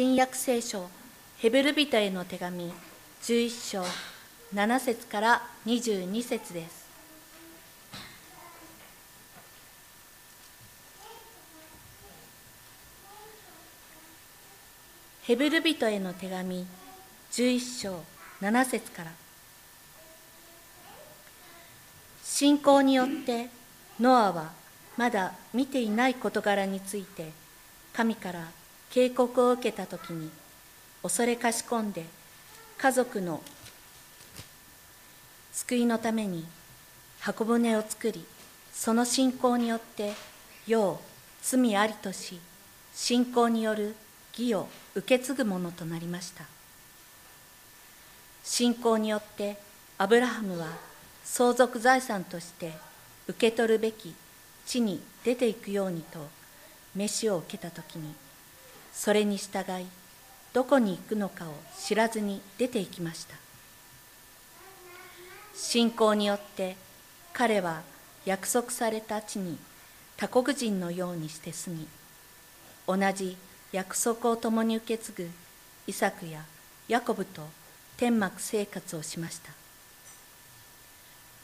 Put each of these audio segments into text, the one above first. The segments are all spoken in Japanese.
新約聖書ヘブル人への手紙11章7節から22節です。ヘブル人への手紙11章7節から。信仰によってノアはまだ見ていない事柄について神から警告を受けた時に恐れかしこんで家族の救いのために箱舟を作りその信仰によって世を罪ありとし信仰による義を受け継ぐものとなりました。信仰によってアブラハムは相続財産として受け取るべき地に出ていくようにと召しを受けた時にそれに従いどこに行くのかを知らずに出て行きました。信仰によって彼は約束された地に他国人のようにして住み同じ約束を共に受け継ぐイサクやヤコブと天幕生活をしました。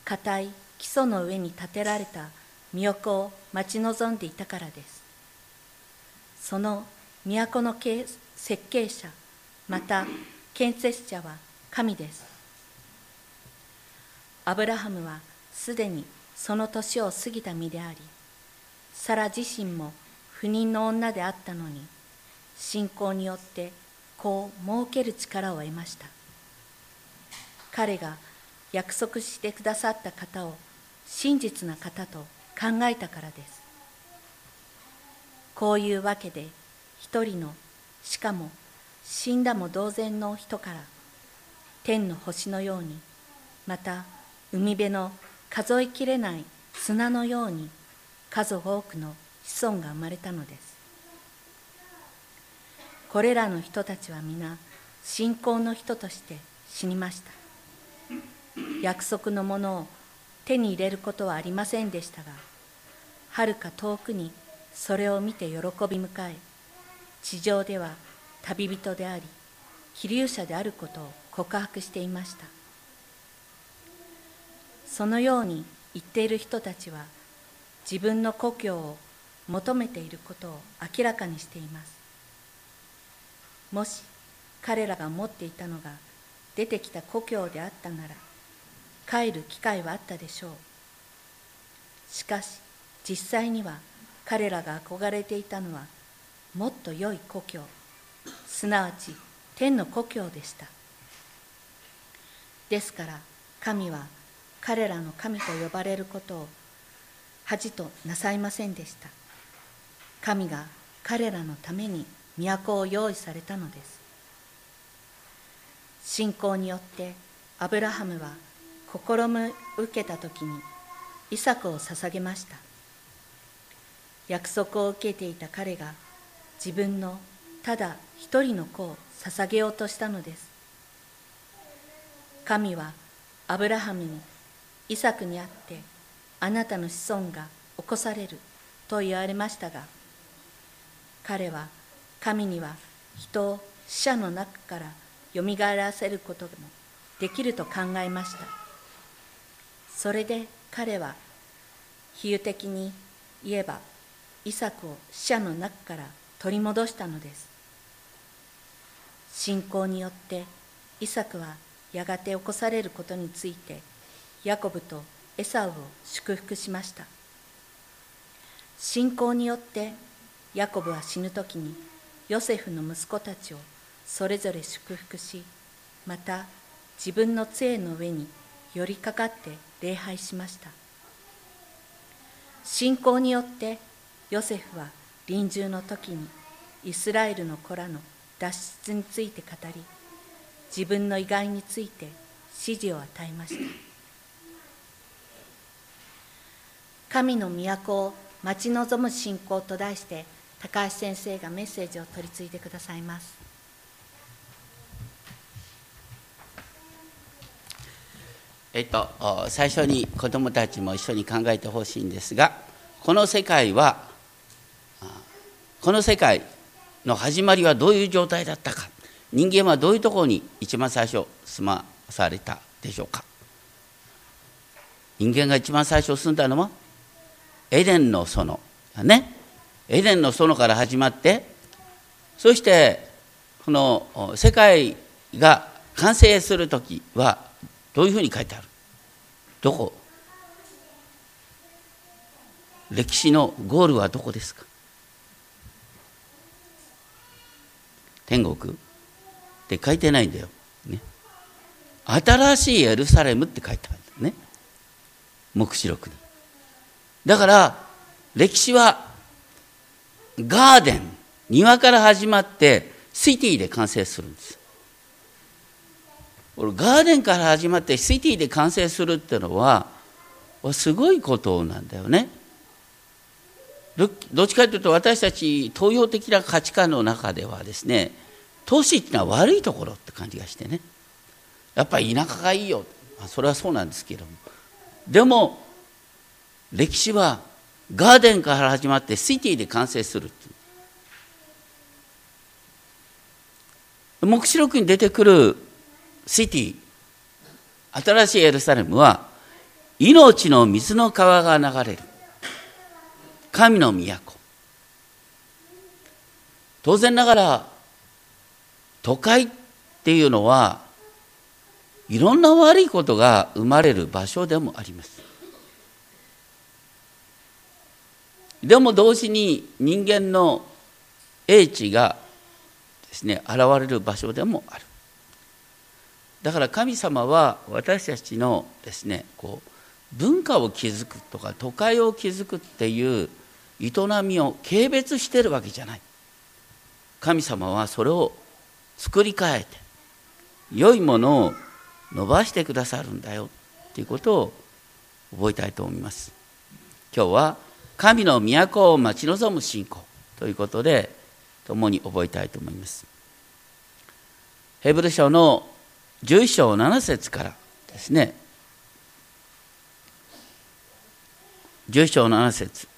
固い基礎の上に建てられた都を待ち望んでいたからです。その都の設計者また建設者は神です。アブラハムはすでにその年を過ぎた身でありサラ自身も不妊の女であったのに信仰によって子を設ける力を得ました。彼が約束してくださった方を真実な方と考えたからです。こういうわけで一人のしかも死んだも同然の人から天の星のようにまた海辺の数えきれない砂のように数多くの子孫が生まれたのです。これらの人たちは皆信仰の人として死にました。約束のものを手に入れることはありませんでしたがはるか遠くにそれを見て喜び迎え地上では旅人であり気流者であることを告白していました。そのように言っている人たちは自分の故郷を求めていることを明らかにしています。もし彼らが持っていたのが出てきた故郷であったなら帰る機会はあったでしょう。しかし実際には彼らが憧れていたのはもっと良い故郷。すなわち天の故郷でした。ですから神は彼らの神と呼ばれることを恥となさいませんでした。神が彼らのために都を用意されたのです。信仰によってアブラハムは試み受けた時にイサクを捧げました。約束を受けていた彼が自分のただ一人の子を捧げようとしたのです。神はアブラハムにイサクにあってあなたの子孫が起こされると言われましたが彼は神には人を死者の中からよみがえらせることもできると考えました。それで彼は比喩的に言えばイサクを死者の中から取り戻したのです。信仰によってイサクはやがて起こされることについてヤコブとエサウを祝福しました。信仰によってヤコブは死ぬ時にヨセフの息子たちをそれぞれ祝福しまた自分の杖の上に寄りかかって礼拝しました。信仰によってヨセフは臨終の時にイスラエルの子らの脱出について語り自分の意外について指示を与えました。神の都を待ち望む信仰と題して高橋先生がメッセージを取り次いでくださいます。えっと最初に子どもたちも一緒に考えてほしいんですがこの世界はこの世界の始まりはどういう状態だったか。人間はどういうところに一番最初住まされたでしょうか。人間が一番最初住んだのはエデンの園ね。エデンの園から始まってそしてこの世界が完成する時はどういうふうに書いてある？どこ？歴史のゴールはどこですか？天国って書いてないんだよ。ね、新しいエルサレムって書いてあるんだよね。黙示録に。だから、歴史はガーデン、庭から始まってシティで完成するんです俺。ガーデンから始まってシティで完成するっていうのはすごいことなんだよね。どっちかというと私たち東洋的な価値観の中ではですね都市っていうのは悪いところって感じがしてね。やっぱり田舎がいいよ。それはそうなんですけども。でも歴史はガーデンから始まってシティで完成する黙示録に出てくるシティ新しいエルサレムは命の水の川が流れる。神の都。当然ながら都会っていうのはいろんな悪いことが生まれる場所でもあります。でも同時に人間の英知がですね現れる場所でもある。だから神様は私たちのですねこう文化を築くとか都会を築くっていう営みを軽蔑してるわけじゃない。神様はそれを作り変えて良いものを伸ばしてくださるんだよっていうことを覚えたいと思います。今日は神の都を待ち望む信仰ということで共に覚えたいと思います。ヘブル書の11章7節からですね。11章7節。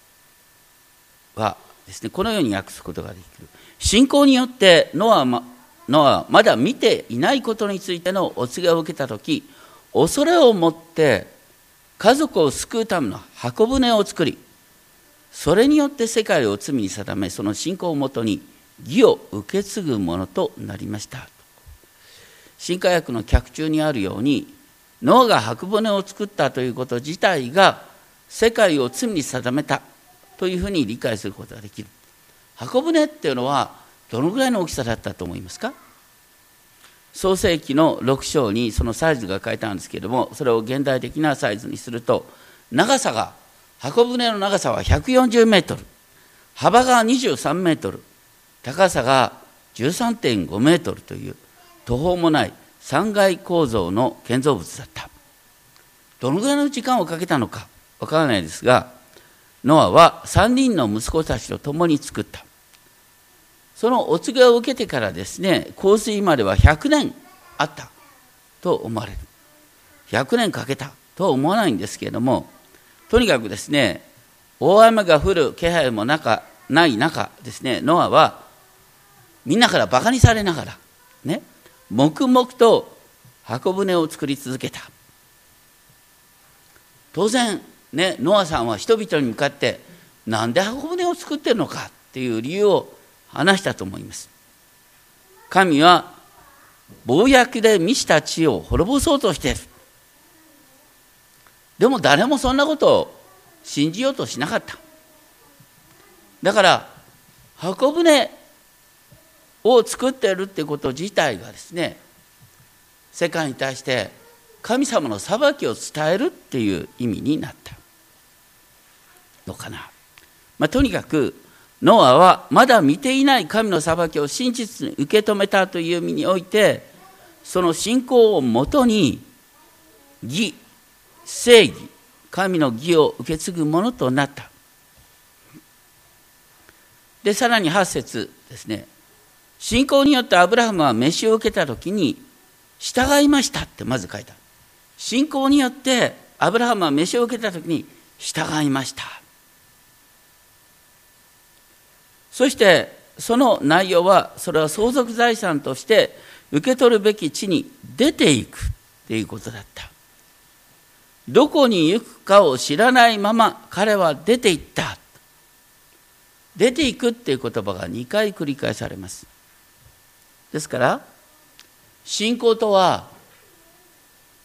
はですねこのように訳すことができる。信仰によってノアはノアまだ見ていないことについてのお告げを受けた時恐れを持って家族を救うための箱舟を作りそれによって世界を罪に定めその信仰をもとに義を受け継ぐものとなりました。新化薬の脚中にあるようにノアが箱舟を作ったということ自体が世界を罪に定めたというふうに理解することができる。箱舟っていうのはどのぐらいの大きさだったと思いますか？創世紀の6章にそのサイズが書いてあるんですけれどもそれを現代的なサイズにすると長さが箱舟の長さは140メートル幅が23メートル高さが13.5メートルという途方もない3階構造の建造物だった。どのぐらいの時間をかけたのかわからないですがノアは3人の息子たちと共に作った。そのお告げを受けてからですね洪水までは100年あったと思われる。100年かけたとは思わないんですけれどもとにかくですね大雨が降る気配も中ない中ですねノアはみんなからバカにされながらね黙々と箱舟を作り続けた。当然ね、ノアさんは人々に向かってなんで箱舟を作ってるのかっていう理由を話したと思います。神は暴虐で満ちた地を滅ぼそうとしているでも誰もそんなことを信じようとしなかった。だから箱舟を作っているってこと自体がですね世界に対して神様の裁きを伝えるっていう意味になった。のかな、まあ、とにかくノアはまだ見ていない神の裁きを真実に受け止めたという意味においてその信仰をもとに義正義神の義を受け継ぐものとなった。でさらに8節ですね。信仰によってアブラハムは飯を受けた時に従いましたってまず書いた。信仰によってアブラハムは飯を受けた時に従いました。そしてその内容はそれは相続財産として受け取るべき地に出ていくっていうことだった。どこに行くかを知らないまま彼は出て行った。出ていくっていう言葉が2回繰り返されます。ですから信仰とは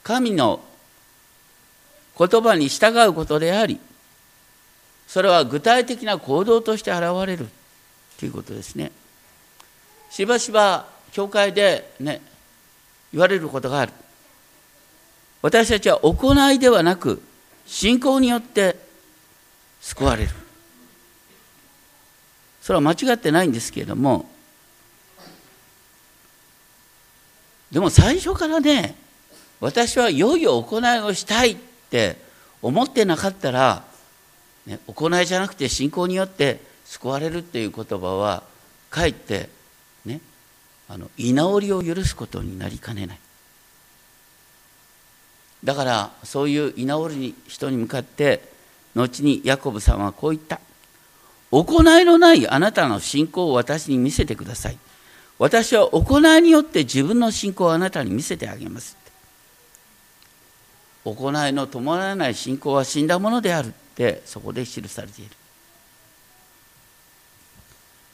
神の言葉に従うことでありそれは具体的な行動として現れるということですね。しばしば教会でね言われることがある。私たちは行いではなく信仰によって救われる。それは間違ってないんですけれどもでも最初からね私は良い行いをしたいって思ってなかったら、ね、行いじゃなくて信仰によって救われるっていう言葉はかえってねあの居直りを許すことになりかねない。だからそういう居直り人に向かって後にヤコブさんはこう言った。行いのないあなたの信仰を私に見せてください。私は行いによって自分の信仰をあなたに見せてあげます。行いの伴わない信仰は死んだものであるってそこで記されている。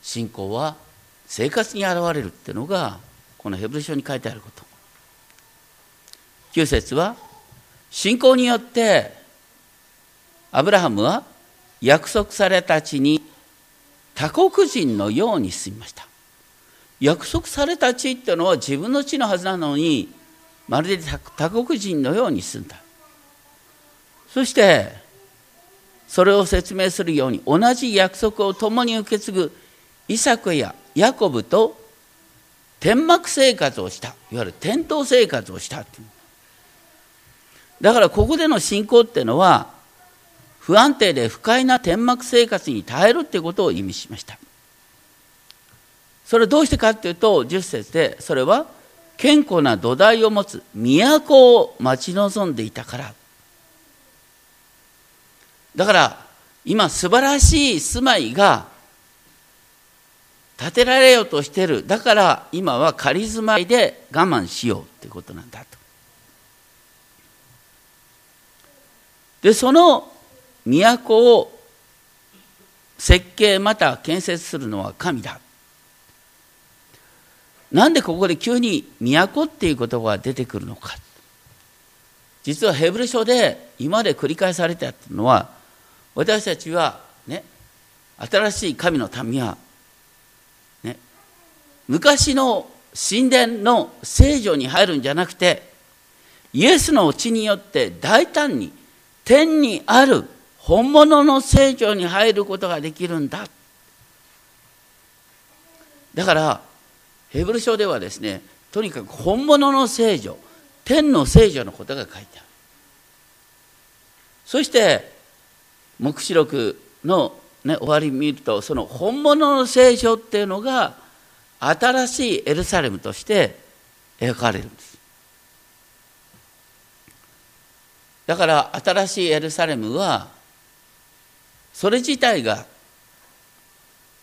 信仰は生活に現れるっていうのがこのヘブル書に書いてあること。9節は信仰によってアブラハムは約束された地に他国人のように住みました。約束された地っていうのは自分の地のはずなのにまるで他国人のように住んだ。そしてそれを説明するように同じ約束を共に受け継ぐイサクやヤコブと天幕生活をした。いわゆる天頭生活をした。だからここでの信仰っていうのは不安定で不快な天幕生活に耐えるっていうことを意味しました。それはどうしてかっていうと10節でそれは健康な土台を持つ都を待ち望んでいたから。だから今素晴らしい住まいが建てられようとしてる。だから今は仮住まいで我慢しようっていうことなんだと。でその都を設計また建設するのは神だ。なんでここで急に都っていう言葉が出てくるのか。実はヘブル書で今まで繰り返されてたのは私たちはね新しい神の民はね昔の神殿の聖女に入るんじゃなくてイエスの血によって大胆に天にある本物の聖女に入ることができるんだ。だからヘブル書ではですねとにかく本物の聖女天の聖女のことが書いてある。そして黙示録の、ね、終わり見るとその本物の聖書っていうのが新しいエルサレムとして描かれるんです。だから新しいエルサレムはそれ自体が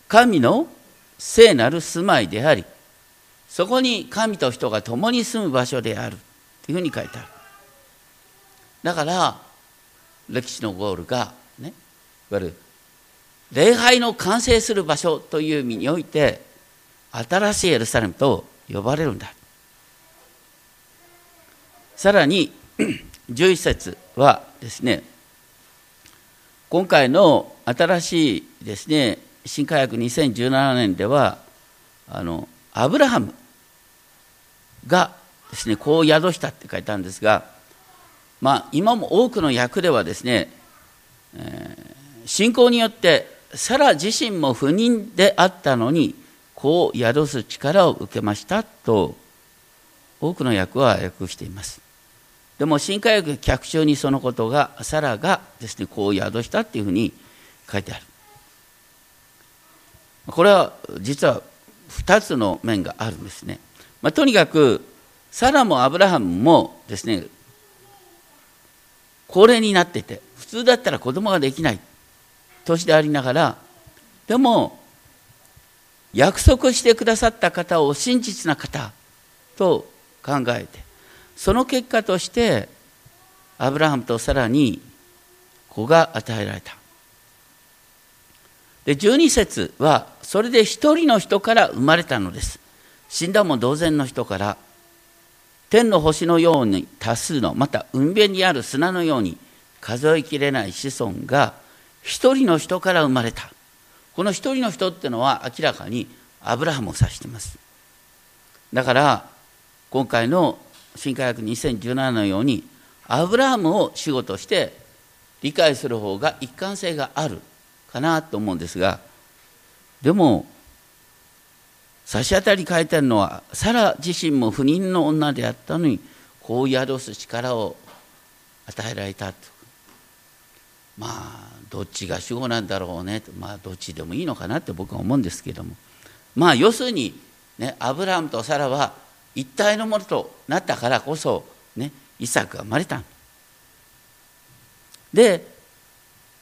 神の聖なる住まいでありそこに神と人が共に住む場所である。というふうに書いてある。だから歴史のゴールがねいわゆる礼拝の完成する場所という意味において新しいエルサレムと呼ばれるんだ。さらに 11節はですね今回の新しいですね新科学2017年ではあのアブラハムがですねこう宿したって書いてあるんですがまあ今も多くの役ではですね信仰によってサラ自身も不妊であったのに子を宿す力を受けましたと多くの訳は訳しています。でも新科学脚中にそのことがサラがですね子を宿したっていうふうに書いてある。これは実は2つの面があるんですね、まあ、とにかくサラもアブラハムもですね高齢になってて普通だったら子供ができない年でありながらでも約束してくださった方を真実な方と考えてその結果としてアブラハムとさらに子が与えられた。で12節はそれで一人の人から生まれたのです。死んだも同然の人から天の星のように多数のまた海辺にある砂のように数えきれない子孫が一人の人から生まれた。この一人の人っていうのは明らかにアブラハムを指しています。だから今回の新科学2017のようにアブラハムを仕事して理解する方が一貫性があるかなと思うんですがでも差し当たり書いてあるのはサラ自身も不妊の女であったのにこう宿す力を与えられたと。まあどっちが主語なんだろうねとまあどっちでもいいのかなって僕は思うんですけども。まあ要するに、ね、アブラハムとサラは一体のものとなったからこそ、ね、イサクが生まれたで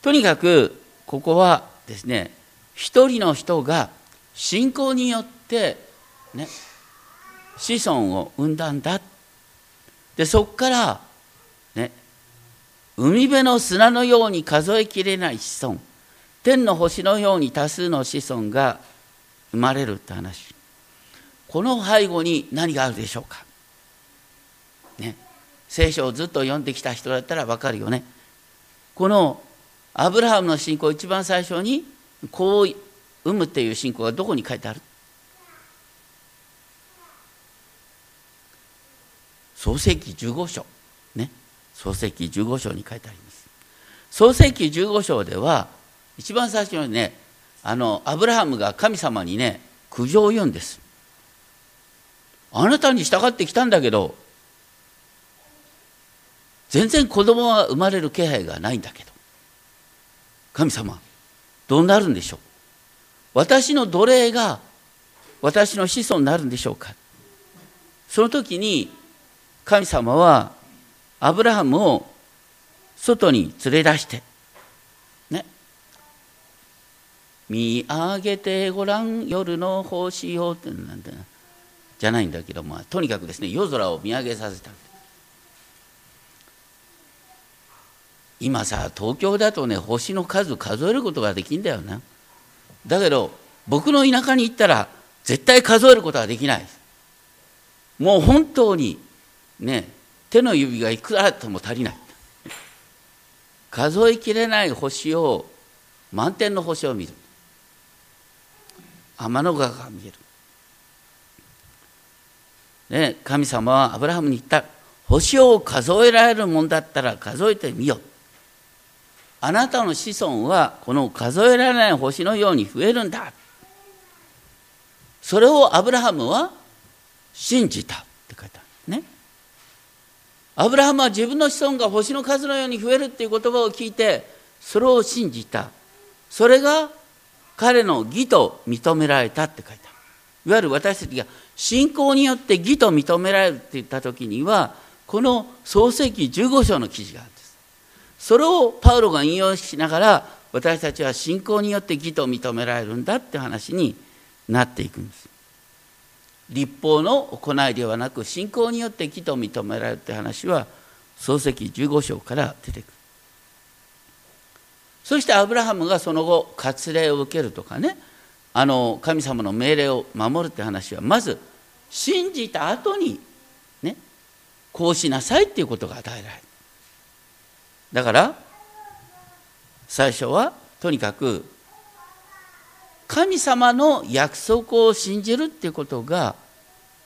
とにかくここはですね一人の人が信仰によってね子孫を生んだんだ。でそこからね海辺の砂のように数えきれない子孫。天の星のように多数の子孫が生まれるって話。この背後に何があるでしょうか。ね聖書をずっと読んできた人だったら分かるよね。このアブラハムの信仰一番最初にこう産むっていう信仰がどこに書いてある？創世記15章ね。創世記15章に書いてあります。創世記15章では一番最初にねあのアブラハムが神様にね苦情を言うんです。あなたに従ってきたんだけど全然子供が生まれる気配がないんだけど神様どうなるんでしょう？私の奴隷が私の子孫になるんでしょうか？その時に神様はアブラハムを外に連れ出してね見上げてごらん夜の星をってなんてじゃないんだけど、まあ、とにかくですね夜空を見上げさせた今さ東京だとね星の数数えることができんだよな。だけど僕の田舎に行ったら絶対数えることはできない。もう本当にね手の指がいくらあっても足りない。数えきれない星を満天の星を見る。天の川が見える、ね、神様はアブラハムに言った。星を数えられるもんだったら数えてみよう。あなたの子孫はこの数えられない星のように増えるんだ。それをアブラハムは信じたって書いてある。アブラハムは自分の子孫が星の数のように増えるっていう言葉を聞いてそれを信じた。それが彼の義と認められたって書いてある。いわゆる私たちが信仰によって義と認められるって言った時にはこの創世記15章の記事があるんです。それをパウロが引用しながら私たちは信仰によって義と認められるんだって話になっていくんです。立法の行いではなく信仰によって義と認められるって話は漱石15章から出てくる。そしてアブラハムがその後割礼を受けるとかね。あの神様の命令を守るって話はまず信じた後にねこうしなさいっていうことが与えられる。だから最初はとにかく神様の約束を信じるっていうことが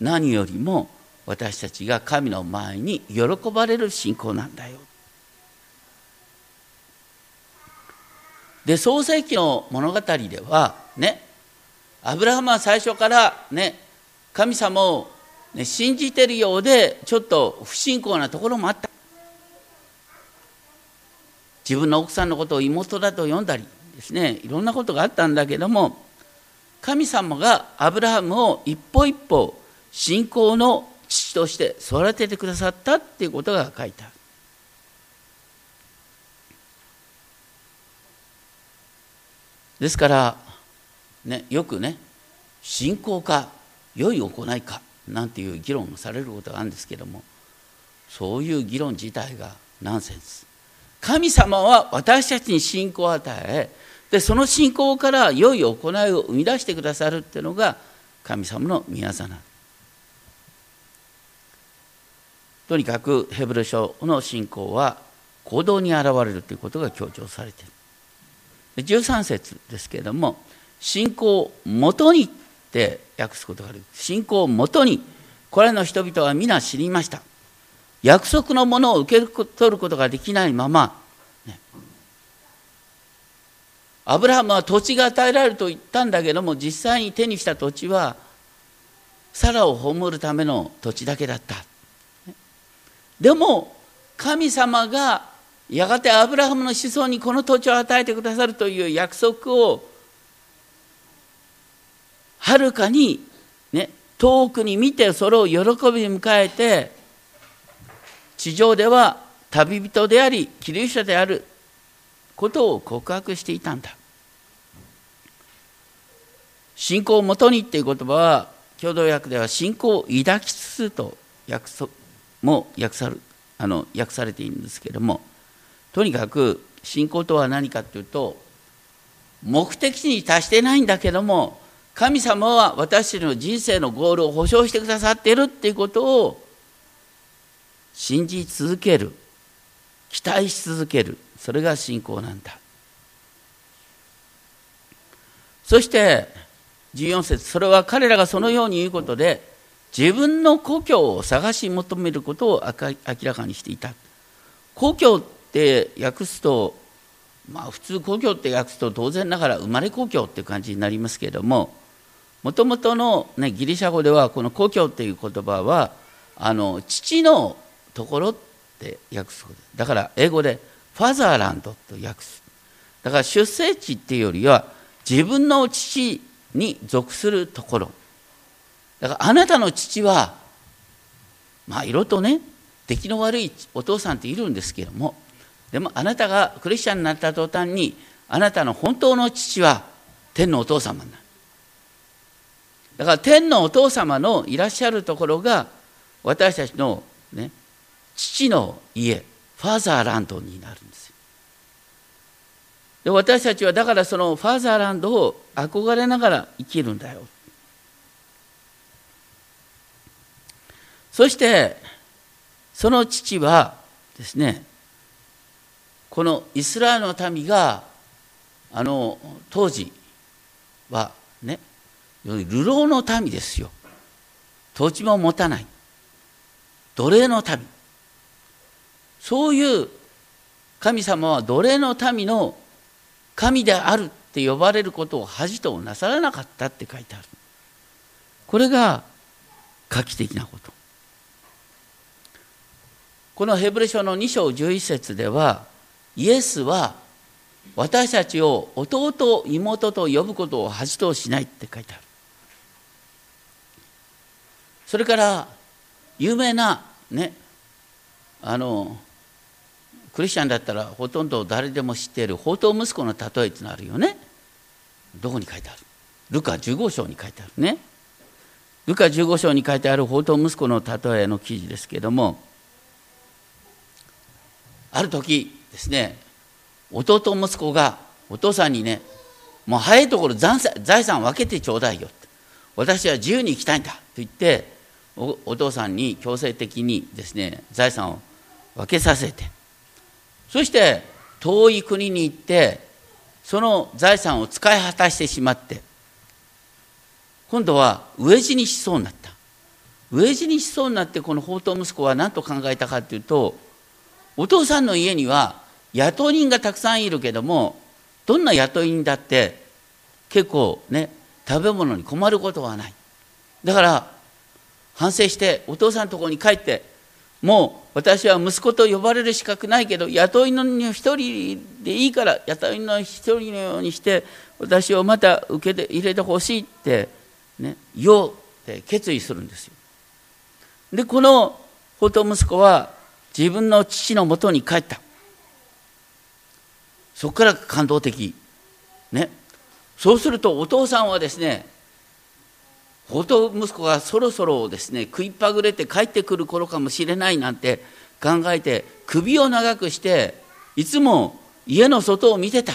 何よりも私たちが神の前に喜ばれる信仰なんだよ。で創世記の物語ではねアブラハムは最初からね神様を、ね、信じてるようでちょっと不信仰なところもあった自分の奥さんのことを妹だと呼んだりですねいろんなことがあったんだけども神様がアブラハムを一歩一歩信仰の父として育ててくださったっていうことが書いてある。ですから、ね、よくね信仰か良い行いかなんていう議論をされることがあるんですけどもそういう議論自体がナンセンス神様は私たちに信仰を与えでその信仰から良い行いを生み出してくださるっていうのが神様の御業なんとにかくヘブル書の信仰は行動に現れるということが強調されている。13節ですけれども信仰をもとにって訳すことがある。信仰をもとにこれの人々は皆知りました。約束のものを受け取ることができないまま、ね、アブラハムは土地が与えられると言ったんだけども実際に手にした土地はサラを葬るための土地だけだった。でも神様がやがてアブラハムの子孫にこの土地を与えてくださるという約束をはるかに、ね、遠くに見てそれを喜びに迎えて地上では旅人でありキリストであることを告白していたんだ。信仰をもとにっていう言葉は共同訳では信仰を抱きつつと訳も訳さるあの訳されているんですけれどもとにかく信仰とは何かというと目的地に達してないんだけども神様は私たちの人生のゴールを保証してくださっているっていうことを信じ続ける期待し続ける。それが信仰なんだ。そして14節それは彼らがそのように言うことで自分の故郷を探し求めることを明らかにしていた。故郷って訳すとまあ普通故郷って訳すと当然ながら生まれ故郷っていう感じになりますけれどももともとの、ね、ギリシャ語ではこの故郷っていう言葉はあの父のところって訳すこと。だから英語でファザーランドと訳すだから出生地っていうよりは自分の父に属するところだからあなたの父はまあ色とね出来の悪いお父さんっているんですけどもでもあなたがクリスチャンになった途端にあなたの本当の父は天のお父様になるだから天のお父様のいらっしゃるところが私たちのね父の家。ファザーランドになるんですよ。で私たちはだからそのファザーランドを憧れながら生きるんだよ。そしてその父はですねこのイスラエルの民があの当時はね流浪の民ですよ。土地も持たない。奴隷の民。そういう神様は奴隷の民の神であるって呼ばれることを恥となさらなかったって書いてある。これが画期的なこと。このヘブル書の2章11節ではイエスは私たちを弟妹と呼ぶことを恥としないって書いてある。それから有名なねあのクリスチャンだったらほとんど誰でも知っている宝刀息子の例えってのあるよね。どこに書いてある？ルカ15章に書いてあるね。ルカ15章に書いてある宝刀息子の例えの記事ですけどもある時ですね弟息子がお父さんにねもう早いところ財産分けてちょうだいよ私は自由に生きたいんだと言ってお父さんに強制的にですね財産を分けさせてそして遠い国に行ってその財産を使い果たしてしまって今度は飢え死にしそうになった。飢え死にしそうになってこの宝刀息子は何と考えたかというとお父さんの家には雇い人がたくさんいるけどもどんな雇い人だって結構ね食べ物に困ることはない。だから反省してお父さんのところに帰ってもう私は息子と呼ばれる資格ないけど雇いの一人でいいから雇いの一人のようにして私をまた受けて入れてほしいってね言おうって決意するんですよ。でこの法と息子は自分の父のもとに帰った。そこから感動的。ね。そうするとお父さんはですね宝刀息子がそろそろですね食いっぱぐれて帰ってくる頃かもしれないなんて考えて首を長くしていつも家の外を見てた。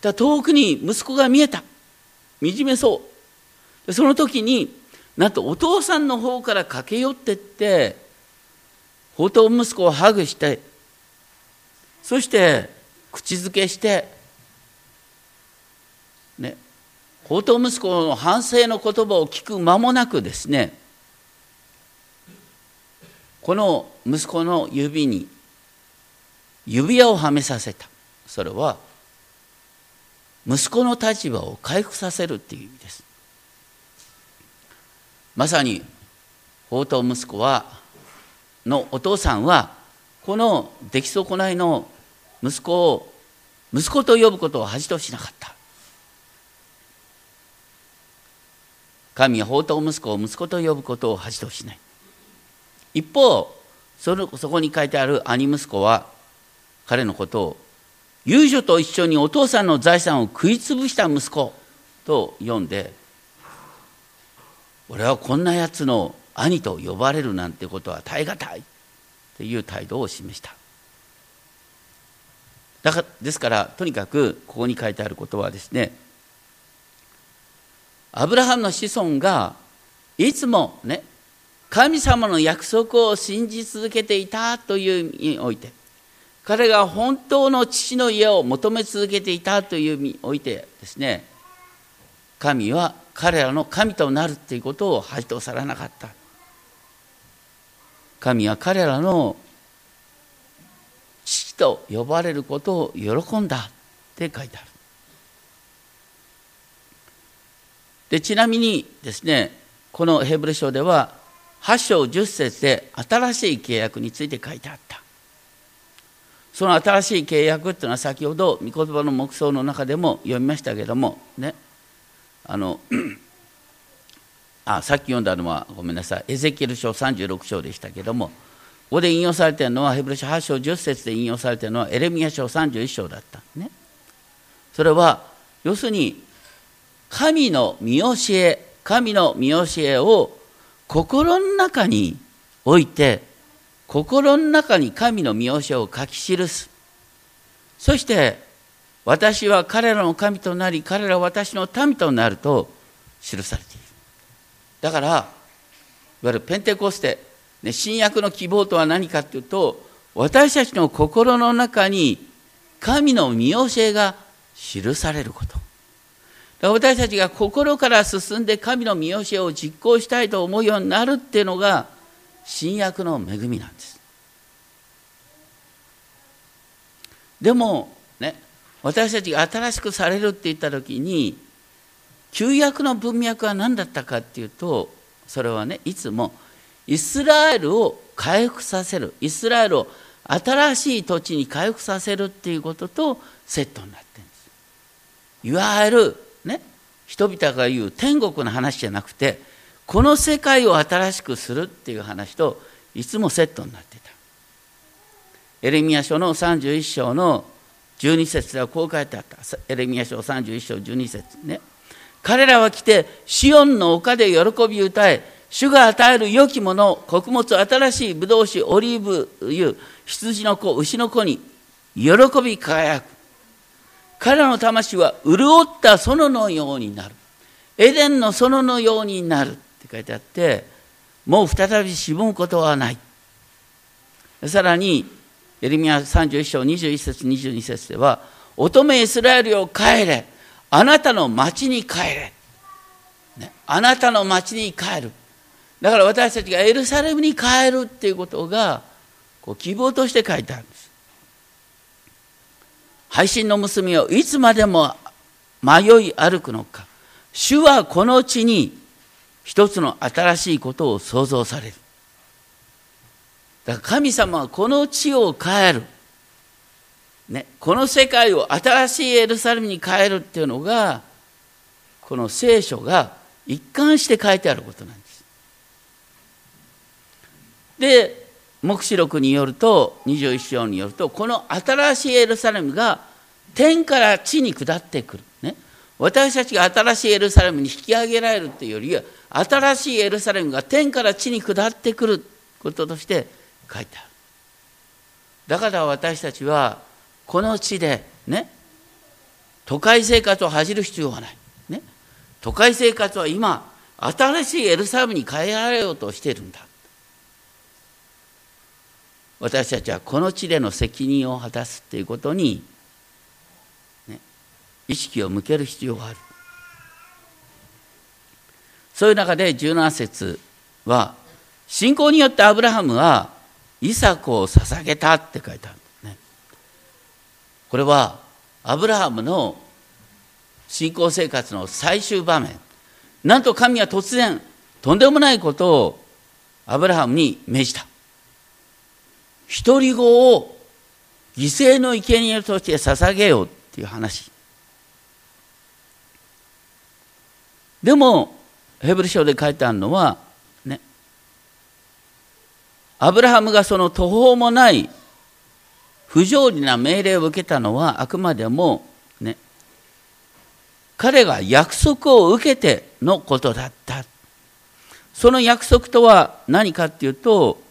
だ遠くに息子が見えた。惨めそう。その時になんとお父さんの方から駆け寄ってって宝刀息子をハグしてそして口づけしてね宝刀息子の反省の言葉を聞く間もなくですねこの息子の指に指輪をはめさせた。それは息子の立場を回復させるっていう意味です。まさに宝刀息子はのお父さんはこの出来損ないの息子を息子と呼ぶことを恥としなかった。神は宝刀息子を息子と呼ぶことを恥としない。一方そのそこに書いてある兄息子は彼のことを遊女と一緒にお父さんの財産を食い潰した息子と呼んで俺はこんなやつの兄と呼ばれるなんてことは耐え難いという態度を示した。だからですからとにかくここに書いてあることはですねアブラハムの子孫がいつもね神様の約束を信じ続けていたという意味において彼が本当の父の家を求め続けていたという意味においてですね神は彼らの神となるということを恥とさらなかった。神は彼らの父と呼ばれることを喜んだって書いてある。でちなみにですねこのヘブル書では8章10節で新しい契約について書いてあった。その新しい契約っていうのは先ほど御言葉の黙想の中でも読みましたけどもねあのあさっき読んだのはごめんなさいエゼキエル書36章でしたけどもここで引用されているのはヘブル書8章10節で引用されているのはエレミア書31章だった。ね。それは要するに神の見教え神の見教えを心の中に置いて心の中に神の見教えを書き記す。そして私は彼らの神となり彼らは私の民となると記されている。だからいわゆるペンテコステ、ね、新約の希望とは何かっていうと私たちの心の中に神の見教えが記されること。私たちが心から進んで神の見教えを実行したいと思うようになるっていうのが新約の恵みなんです。でもね私たちが新しくされるって言った時に旧約の文脈は何だったかっていうとそれはねいつもイスラエルを回復させるイスラエルを新しい土地に回復させるっていうこととセットになってるんです。いわゆるね。人々が言う天国の話じゃなくてこの世界を新しくするっていう話といつもセットになってた。エレミア書の31章の12節ではこう書いてあった。エレミア書31章12節。ね。彼らは来てシオンの丘で喜び歌え主が与える良きもの穀物新しいブドウ酒オリーブ油羊の子牛の子に喜び輝く。彼らの魂は潤った園のようになる。エデンの園のようになるって書いてあってもう再びしぼむことはない。さらにエレミア31章21節22節では乙女イスラエルを帰れ。あなたの町に帰れ、ね、あなたの町に帰る。だから私たちがエルサレムに帰るっていうことがこう希望として書いてある。配信の娘をいつまでも迷い歩くのか。主はこの地に一つの新しいことを創造される。だから神様はこの地を変える。ね、この世界を新しいエルサレムに変えるっていうのがこの聖書が一貫して書いてあることなんです。で黙示録によると21章によるとこの新しいエルサレムが天から地に下ってくる、ね、私たちが新しいエルサレムに引き上げられるというよりは新しいエルサレムが天から地に下ってくることとして書いてある。だから私たちはこの地でね。都会生活を恥じる必要はない、ね、都会生活は今新しいエルサレムに変えられようとしているんだ。私たちはこの地での責任を果たすということに、ね、意識を向ける必要がある。そういう中で17節は信仰によってアブラハムはイサクを捧げたって書いてあるね。これはアブラハムの信仰生活の最終場面。なんと神は突然とんでもないことをアブラハムに命じた。独り子を犠牲の生贄として捧げようっていう話。でもヘブル書で書いてあるのはねアブラハムがその途方もない不条理な命令を受けたのはあくまでもね彼が約束を受けてのことだった。その約束とは何かっていうと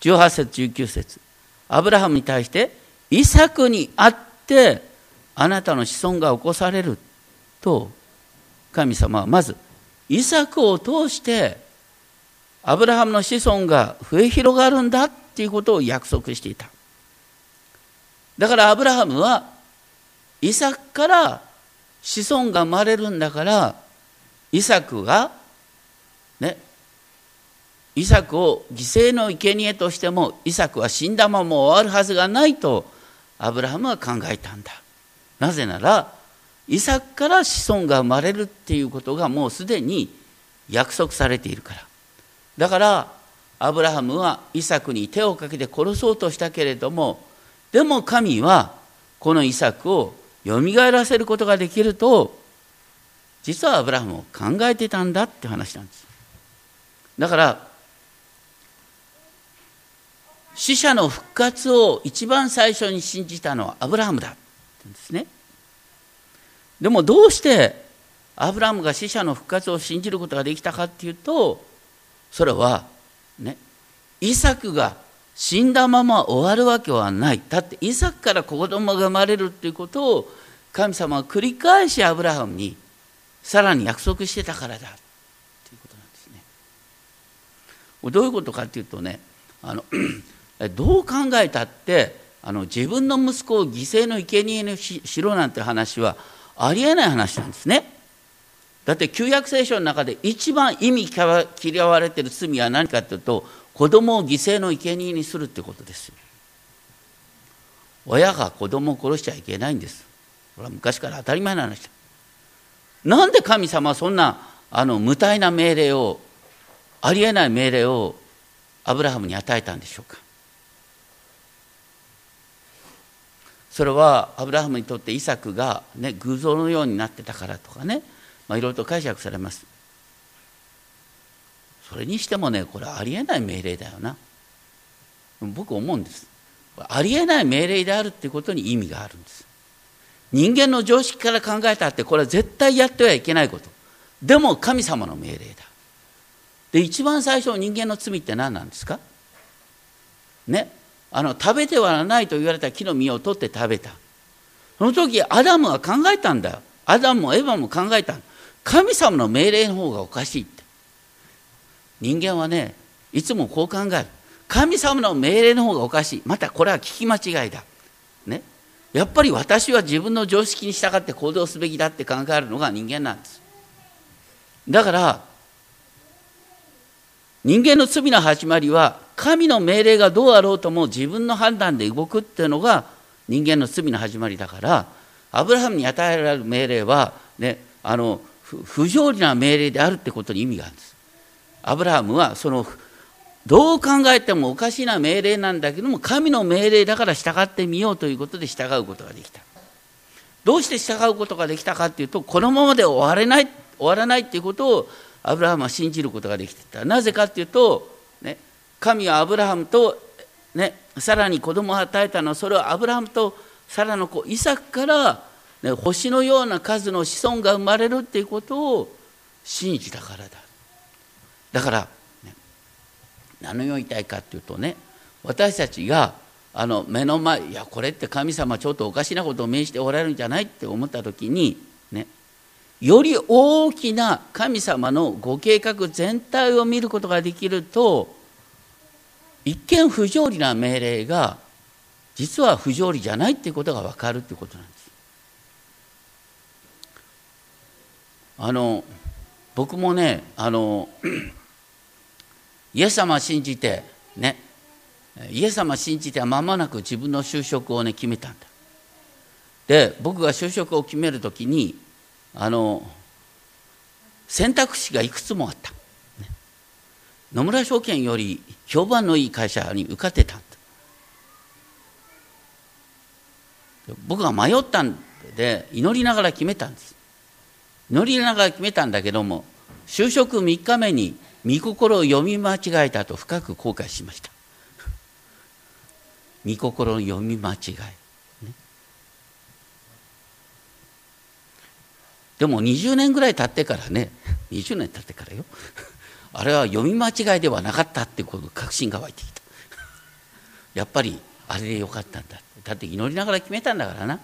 18節19節。アブラハムに対してイサクにあってあなたの子孫が起こされると神様はまずイサクを通してアブラハムの子孫が増え広がるんだっていうことを約束していた。だからアブラハムはイサクから子孫が生まれるんだからイサクがイサクを犠牲の生贄としてもイサクは死んだまま終わるはずがないとアブラハムは考えたんだ。なぜならイサクから子孫が生まれるっていうことがもうすでに約束されているから。だからアブラハムはイサクに手をかけて殺そうとしたけれどもでも神はこのイサクをよみがえらせることができると実はアブラハムを考えてたんだって話なんです。だから死者の復活を一番最初に信じたのはアブラハムだ。って言うんですね。でもどうしてアブラハムが死者の復活を信じることができたかっていうとそれはねイサクが死んだまま終わるわけはない。だってイサクから子供が生まれるっていうことを神様は繰り返しアブラハムにさらに約束してたからだ。ということなんですね。どういうことかっていうとねあのどう考えたってあの自分の息子を犠牲の生贄にしろなんて話はありえない話なんですね。だって旧約聖書の中で一番意味嫌われてる罪は何かというと子供を犠牲の生贄にするってことです。親が子供を殺しちゃいけないんです。これは昔から当たり前の話。なんで神様はそんなあの無体な命令をありえない命令をアブラハムに与えたんでしょうかそれはアブラハムにとってイサクが、ね、偶像のようになってたからとかね、まあ、いろいろと解釈されます。それにしてもねこれありえない命令だよな。僕思うんです。ありえない命令であるっていうことに意味があるんです。人間の常識から考えたってこれは絶対やってはいけないこと。でも神様の命令だ。で一番最初人間の罪って何なんですか？ね。あの食べてはならないと言われた木の実を取って食べた。その時アダムは考えたんだよ。アダムもエヴァも考えた神様の命令の方がおかしいって。人間はねいつもこう考える。神様の命令の方がおかしい。またこれは聞き間違いだ。ね。やっぱり私は自分の常識に従って行動すべきだって考えるのが人間なんです。だから人間の罪の始まりは神の命令がどうあろうとも自分の判断で動くっていうのが人間の罪の始まりだからアブラハムに与えられる命令は、ね、あの不条理な命令であるってことに意味があるんです。アブラハムはそのどう考えてもおかしな命令なんだけども神の命令だから従ってみようということで従うことができた。どうして従うことができたかっていうとこのままで終われない終わらないっていうことをアブラハムは信じることができてた。なぜかっていうと、神はアブラハムと、ね、さらに子供を与えたのはそれはアブラハムとサラの子イサクからね、星のような数の子孫が生まれるっていうことを信じたからだ。だから、ね、何を言いたいかっていうとね私たちがあの目の前いやこれって神様ちょっとおかしなことを命じておられるんじゃないって思った時にねより大きな神様のご計画全体を見ることができると一見不条理な命令が実は不条理じゃないっていうことが分かるっていうことなんです。あの僕もねあの イエス様信じてねイエス様信じては間もなく自分の就職をね決めたんだで僕が就職を決める時にあの選択肢がいくつもあった、野村証券より評判のいい会社に受かってた。僕は迷ったんで祈りながら決めたんです。祈りながら決めたんだけども就職3日目に御心を読み間違えたと深く後悔しました。御心の読み間違い、ね、でも20年ぐらい経ってからね。20年経ってからよ。あれは読み間違いではなかったっていうこと確信が湧いてきた。やっぱりあれでよかったんだ。だって祈りながら決めたんだからな。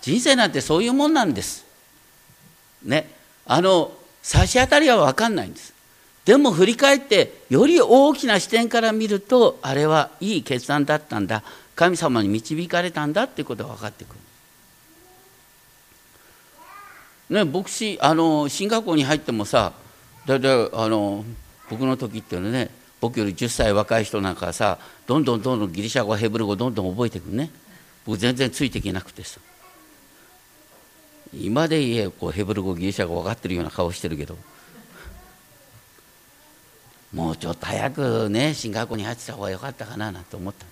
人生なんてそういうもんなんです。ね。あの差し当たりは分かんないんです。でも振り返ってより大きな視点から見るとあれはいい決断だったんだ。神様に導かれたんだっていうことが分かってくる。ね牧師あの進学校に入ってもさだいたいあの僕の時っていうのはね僕より10歳若い人なんかさどんどんどんどんギリシャ語ヘブル語どんどん覚えていくね。僕全然ついていけなくてさ。今で言えこうヘブル語ギリシャ語分かってるような顔してるけど。もうちょっと早くね進学校に入ってた方が良かったかななんて思った。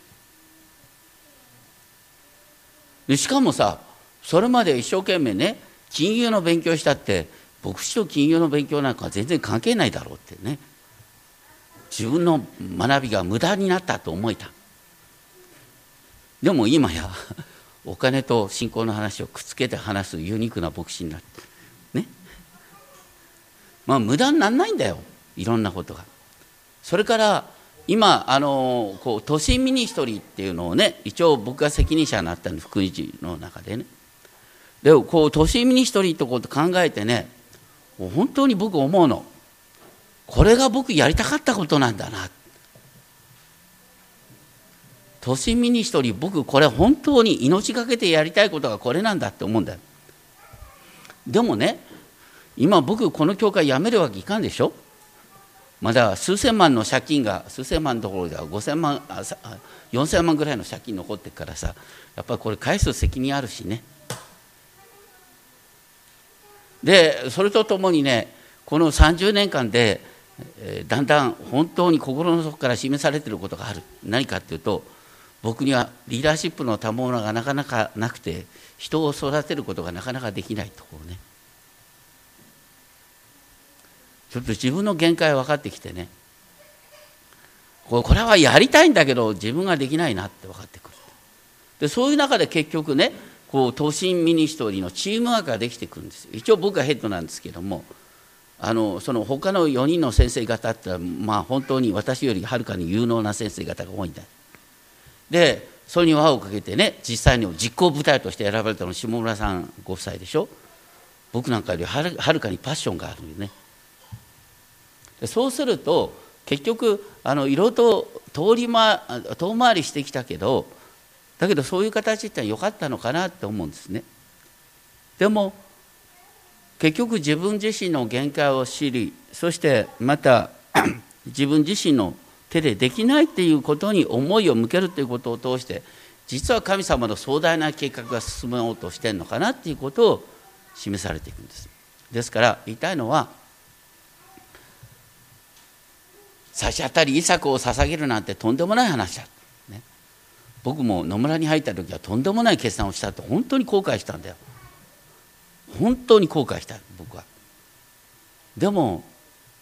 でしかもさそれまで一生懸命ね金融の勉強したって牧師と金融の勉強なんか全然関係ないだろうってね。自分の学びが無駄になったと思えた。でも今や お金と信仰の話をくっつけて話すユニークな牧師になってね。まあ無駄にならないんだよ。いろんなことが。それから今あのこう都心ミニストリーっていうのをね一応僕が責任者になったんで福井市の中でね。でこう都心ミニストリーとこう考えてね本当に僕思うの。これが僕やりたかったことなんだな。都心ミニストリー僕これ本当に命がけてやりたいことがこれなんだって思うんだよ。でもね今僕この教会辞めるわけいかんでしょ。まだ数千万の借金が数千万どころでは5000万あ4000万ぐらいの借金残ってるからさやっぱりこれ返す責任あるしね。でそれとともにねこの30年間で、えー、だんだん本当に心の底から示されていることがある。何かっていうと僕にはリーダーシップの賜物がなかなかなくて人を育てることがなかなかできないところね。ちょっと自分の限界分かってきてね。これはやりたいんだけど自分ができないなって分かってくる。でそういう中で結局ねこう都心ミニストリーのチームワークができてくるんです一応僕がヘッドなんですけどもあのその他の4人の先生方ってまあ本当に私よりはるかに有能な先生方が多いんだ。でそれに輪をかけてね実際に実行部隊として選ばれたの下村さんご夫妻でしょ。僕なんかよりはるかにパッションがあるよね。でそうすると結局あのいろいろと通り、ま、遠回りしてきたけどだけどそういう形って良かったのかなって思うんですね。でも結局自分自身の限界を知りそしてまた 自分自身の手でできないっていうことに思いを向けるということを通して実は神様の壮大な計画が進もうとしてるのかなっていうことを示されていくんです。ですから言いたいのは差し当たり遺作を捧げるなんてとんでもない話だ、僕も野村に入った時はとんでもない決断をしたと本当に後悔したんだよ。本当に後悔した僕は。でも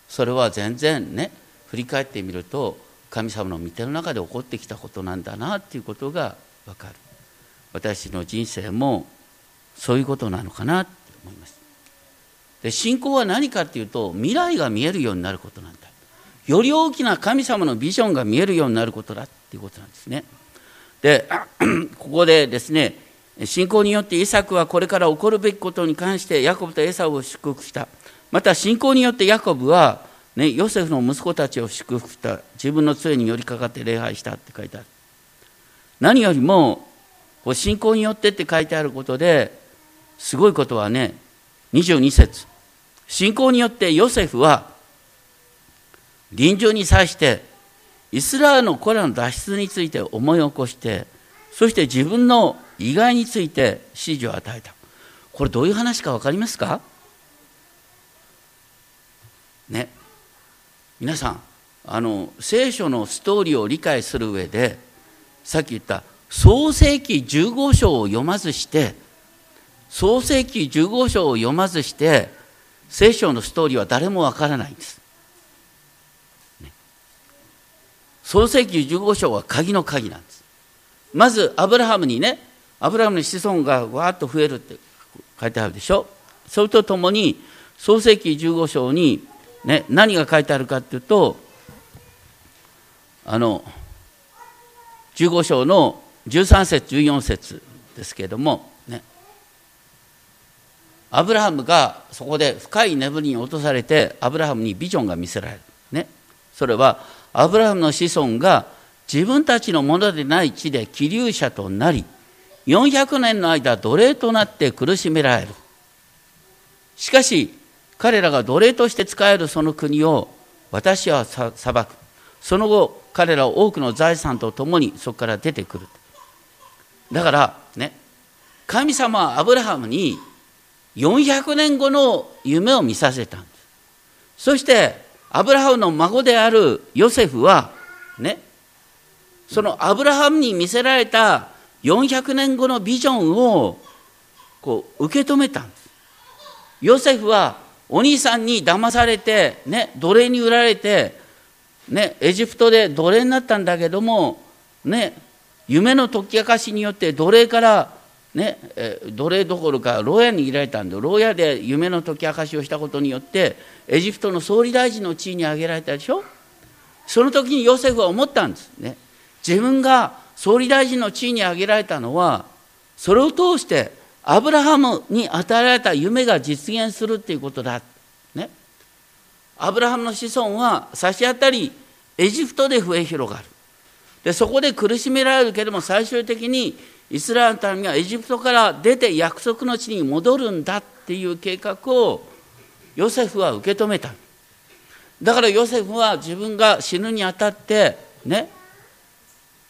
それは全然ね振り返ってみると神様の御手の中で起こってきたことなんだなっていうことが分かる。私の人生もそういうことなのかなって思います。で信仰は何かっていうと未来が見えるようになることなんだ。より大きな神様のビジョンが見えるようになることだっていうことなんですね。で ここでですね信仰によってイサクはこれから起こるべきことに関してヤコブとエサを祝福した。また信仰によってヤコブは、ね、ヨセフの息子たちを祝福した。自分の杖に寄りかかって礼拝したって書いてある。何よりも信仰によってって書いてあることですごいことはね22節。信仰によってヨセフは臨終に際してイスラエルの子らの脱出について思い起こしてそして自分の意外について指示を与えた。これどういう話か分かりますか？ね。皆さんあの聖書のストーリーを理解する上でさっき言った創世紀15章を読まずして創世紀15章を読まずして聖書のストーリーは誰もわからないんです。ね、創世紀15章は鍵の鍵なんです。まずアブラハムにねアブラハムの子孫がわーっと増えるって書いてあるでしょ。それとともに創世紀15章に、ね、何が書いてあるかっていうとあの15章の13節14節ですけれども、ね、アブラハムがそこで深い眠りに落とされてアブラハムにビジョンが見せられる、ね、それはアブラハムの子孫が自分たちのものでない地で気流者となり400年の間奴隷となって苦しめられる。しかし彼らが奴隷として使えるその国を私は裁く。その後彼らは多くの財産とともにそこから出てくる。だからね神様はアブラハムに400年後の夢を見させたんです。そしてアブラハムの孫であるヨセフはねそのアブラハムに見せられた400年後のビジョンをこう受け止めたんです。ヨセフはお兄さんに騙されてね奴隷に売られてね、エジプトで奴隷になったんだけども、ね、夢の解き明かしによって奴隷から、ね、奴隷どころか牢屋に入れられたんで牢屋で夢の解き明かしをしたことによってエジプトの総理大臣の地位に挙げられたでしょ。その時にヨセフは思ったんですね。自分が総理大臣の地位に挙げられたのはそれを通してアブラハムに与えられた夢が実現するっていうことだ、ね、アブラハムの子孫は差し当たりエジプトで増え広がる。でそこで苦しめられるけれども最終的にイスラエルの民はエジプトから出て約束の地に戻るんだっていう計画をヨセフは受け止めた。だからヨセフは自分が死ぬにあたってね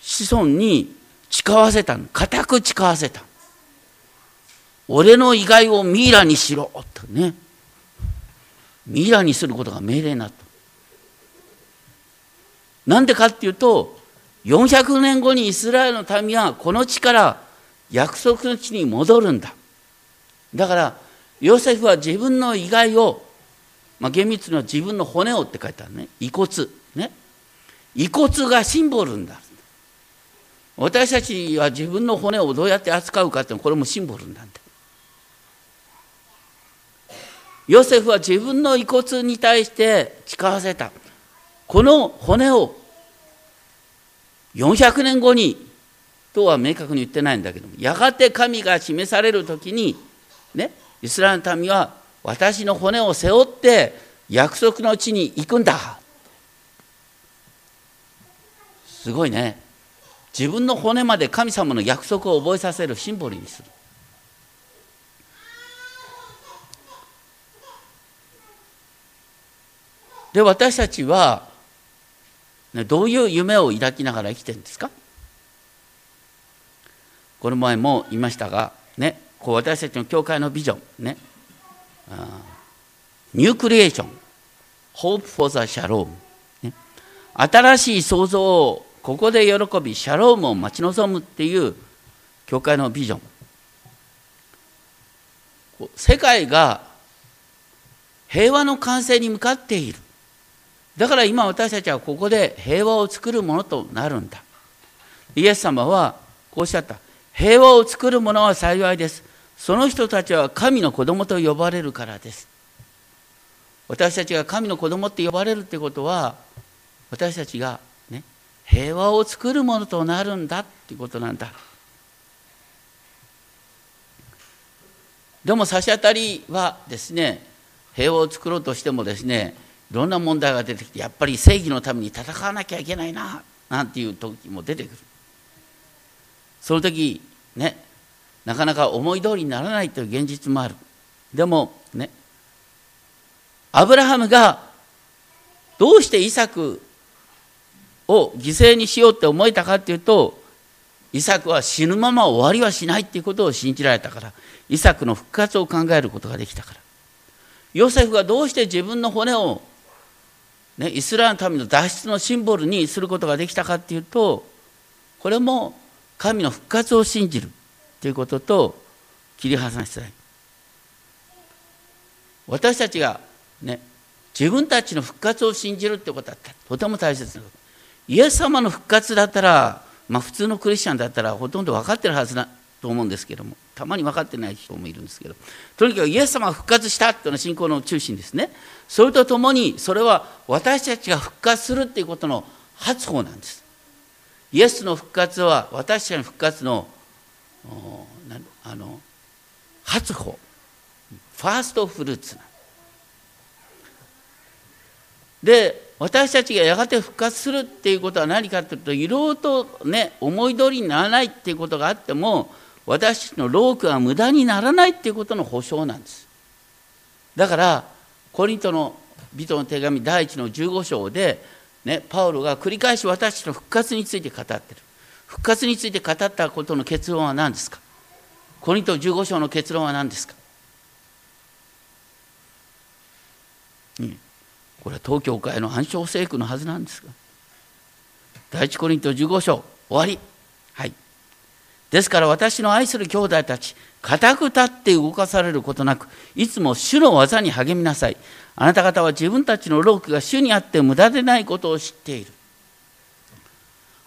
子孫に誓わせた固く誓わせた。俺の意外をミイラにしろと。ね。ミイラにすることが命令になった。なんでかっていうと400年後にイスラエルの民はこの地から約束の地に戻るんだ。だからヨセフは自分の意外を、まあ、厳密には自分の骨をって書いてあるね。遺骨。ね。遺骨がシンボルになる私たちは自分の骨をどうやって扱うかってこれもシンボルなんだ。ヨセフは自分の遺骨に対して誓わせた。この骨を400年後にとは明確に言ってないんだけどもやがて神が示される時にねイスラエルの民は私の骨を背負って約束の地に行くんだ。すごいね。自分の骨まで神様の約束を覚えさせるシンボルにする。で私たちは、どういう夢を抱きながら生きてるんですか？この前も言いましたが、ね、こう私たちの教会のビジョン、ね、ニュークリエーション Hope for the Shalom、ね、新しい創造をここで喜びシャロームを待ち望むっていう教会のビジョン。世界が平和の完成に向かっている。だから今私たちはここで平和を作るものとなるんだ。イエス様はこうおっしゃった。平和を作る者は幸いです。その人たちは神の子供と呼ばれるからです。私たちが神の子供って呼ばれるってことは私たちがね平和を作るものとなるんだっていうことなんだ。でも差し当たりはですね平和を作ろうとしてもですねろんな問題が出てきてやっぱり正義のために戦わなきゃいけないななんていう時も出てくる。その時ねなかなか思い通りにならないという現実もある。でもねアブラハムがどうしてイサクを犠牲にしようって思えたかっていうとイサクは死ぬまま終わりはしないっていうことを信じられたからイサクの復活を考えることができたから。ヨセフがどうして自分の骨を、ね、イスラエルの民の脱出のシンボルにすることができたかっていうとこれも神の復活を信じるということと切り離したい。私たちがね自分たちの復活を信じるってことだった。とても大切なこと。イエス様の復活だったら、まあ、普通のクリスチャンだったらほとんど分かってるはずだと思うんですけどもたまに分かってない人もいるんですけど。とにかくイエス様が復活したというのは信仰の中心ですね。それとともにそれは私たちが復活するっていうことの初歩なんです。イエスの復活は私たちの復活のあの初歩。ファーストフルーツで私たちがやがて復活するっていうことは何かというといろいろとね思い通りにならないっていうことがあっても私たちの労苦が無駄にならないっていうことの保証なんです。だからコリントの人の手紙第一の15章で、ね、パウロが繰り返し私たちの復活について語ってる。復活について語ったことの結論は何ですか？コリント15章の結論は何ですか、うん、これは東京会の暗唱聖句のはずなんですが。第一コリント15章終わり。はい。ですから私の愛する兄弟たち固く立って動かされることなくいつも主の技に励みなさい。あなた方は自分たちの労苦が主にあって無駄でないことを知っている。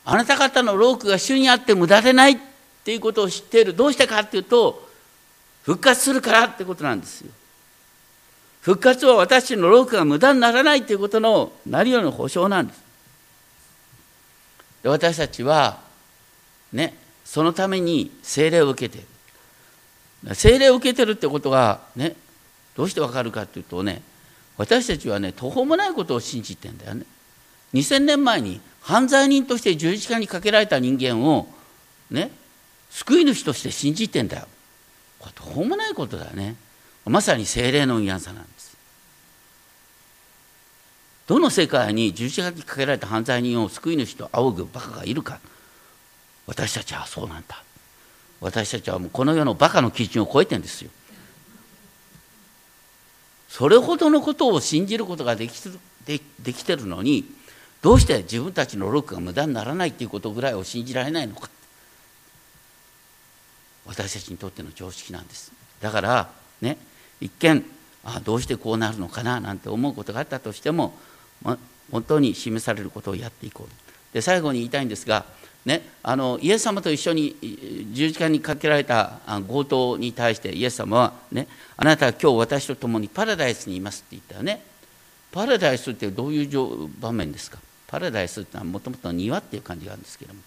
あなた方の労苦が主にあって無駄でないっていうことを知っている。どうしてかっていうと復活するからってことなんですよ。復活は私の労苦が無駄にならないということの何よりの保証なんです。で私たちはねそのために聖霊を受けている。聖霊を受けてるってことがねどうしてわかるかっていうとね私たちはね途方もないことを信じてんだよね。2000年前に犯罪人として十字架にかけられた人間をね救い主として信じてんだよ。これ途方もないことだよね。まさに精霊の嫌さなんです。どの世界に十字架にかけられた犯罪人を救い主と仰ぐバカがいるか。私たちはそうなんだ。私たちはもうこの世のバカの基準を超えてんですよ。それほどのことを信じることができでできてるのにどうして自分たちの労苦が無駄にならないっていうことぐらいを信じられないのか。私たちにとっての常識なんです。だからね一見あどうしてこうなるのかななんて思うことがあったとしても、ま、本当に示されることをやっていこう。で最後に言いたいんですがね、あのイエス様と一緒に十字架にかけられた強盗に対してイエス様は、ね、あなたは今日私と共にパラダイスにいますって言ったよね。パラダイスってどういう場面ですか？パラダイスってのはもともと庭っていう感じがあるんですけども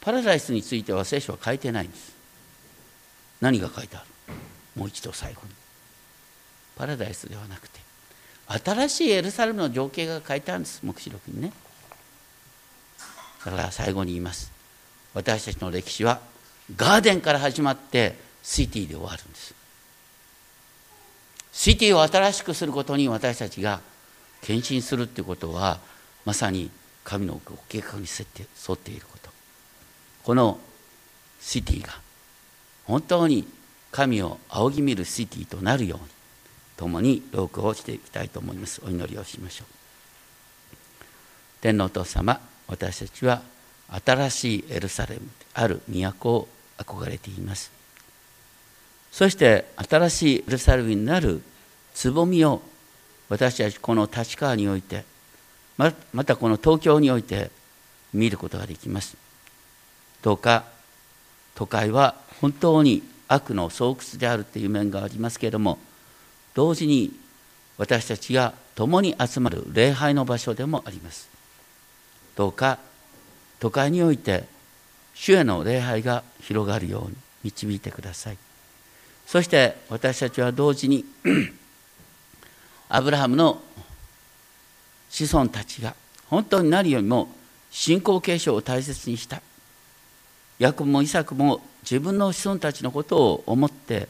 パラダイスについては聖書は書いてないんです。何が書いてある？もう一度最後に。パラダイスではなくて新しいエルサレムの情景が書いてあるんです黙示録にね。だから最後に言います。私たちの歴史はガーデンから始まってシティで終わるんです。シティを新しくすることに私たちが献身するっていうことはまさに神のご計画に沿っていること。このシティが本当に神を仰ぎ見るシティとなるように共に労苦をしていきたいと思います。お祈りをしましょう。天皇お父様私たちは新しいエルサレムある都を憧れています。そして新しいエルサレムになるつぼみを私たちこの立川においてままたこの東京において見ることができます。どうか都会は本当に悪の巣窟であるという面がありますけれども同時に私たちが共に集まる礼拝の場所でもあります。どうか都会において主への礼拝が広がるように導いてください。そして私たちは同時にアブラハムの子孫たちが本当になるよりも信仰継承を大切にしたヤコブもイサクも自分の子孫たちのことを思って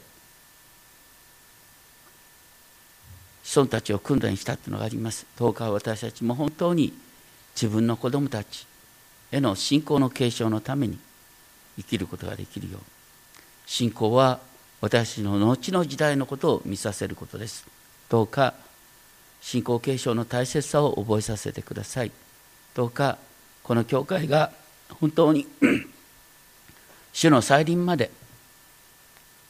子孫たちを訓練したというのがあります。どうか私たちも本当に自分の子供たちへの信仰の継承のために生きることができるよう。信仰は私の後の時代のことを見させることです。どうか信仰継承の大切さを覚えさせてください。どうかこの教会が本当に 主の再臨まで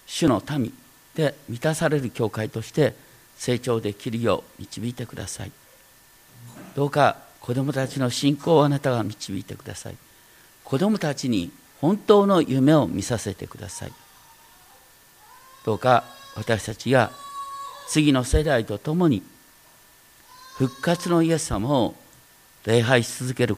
主の民で満たされる教会として成長できるよう導いてください。どうか子供たちの信仰をあなたが導いてください。子供たちに本当の夢を見させてください。どうか私たちが次の世代とともに復活のイエス様を礼拝し続ける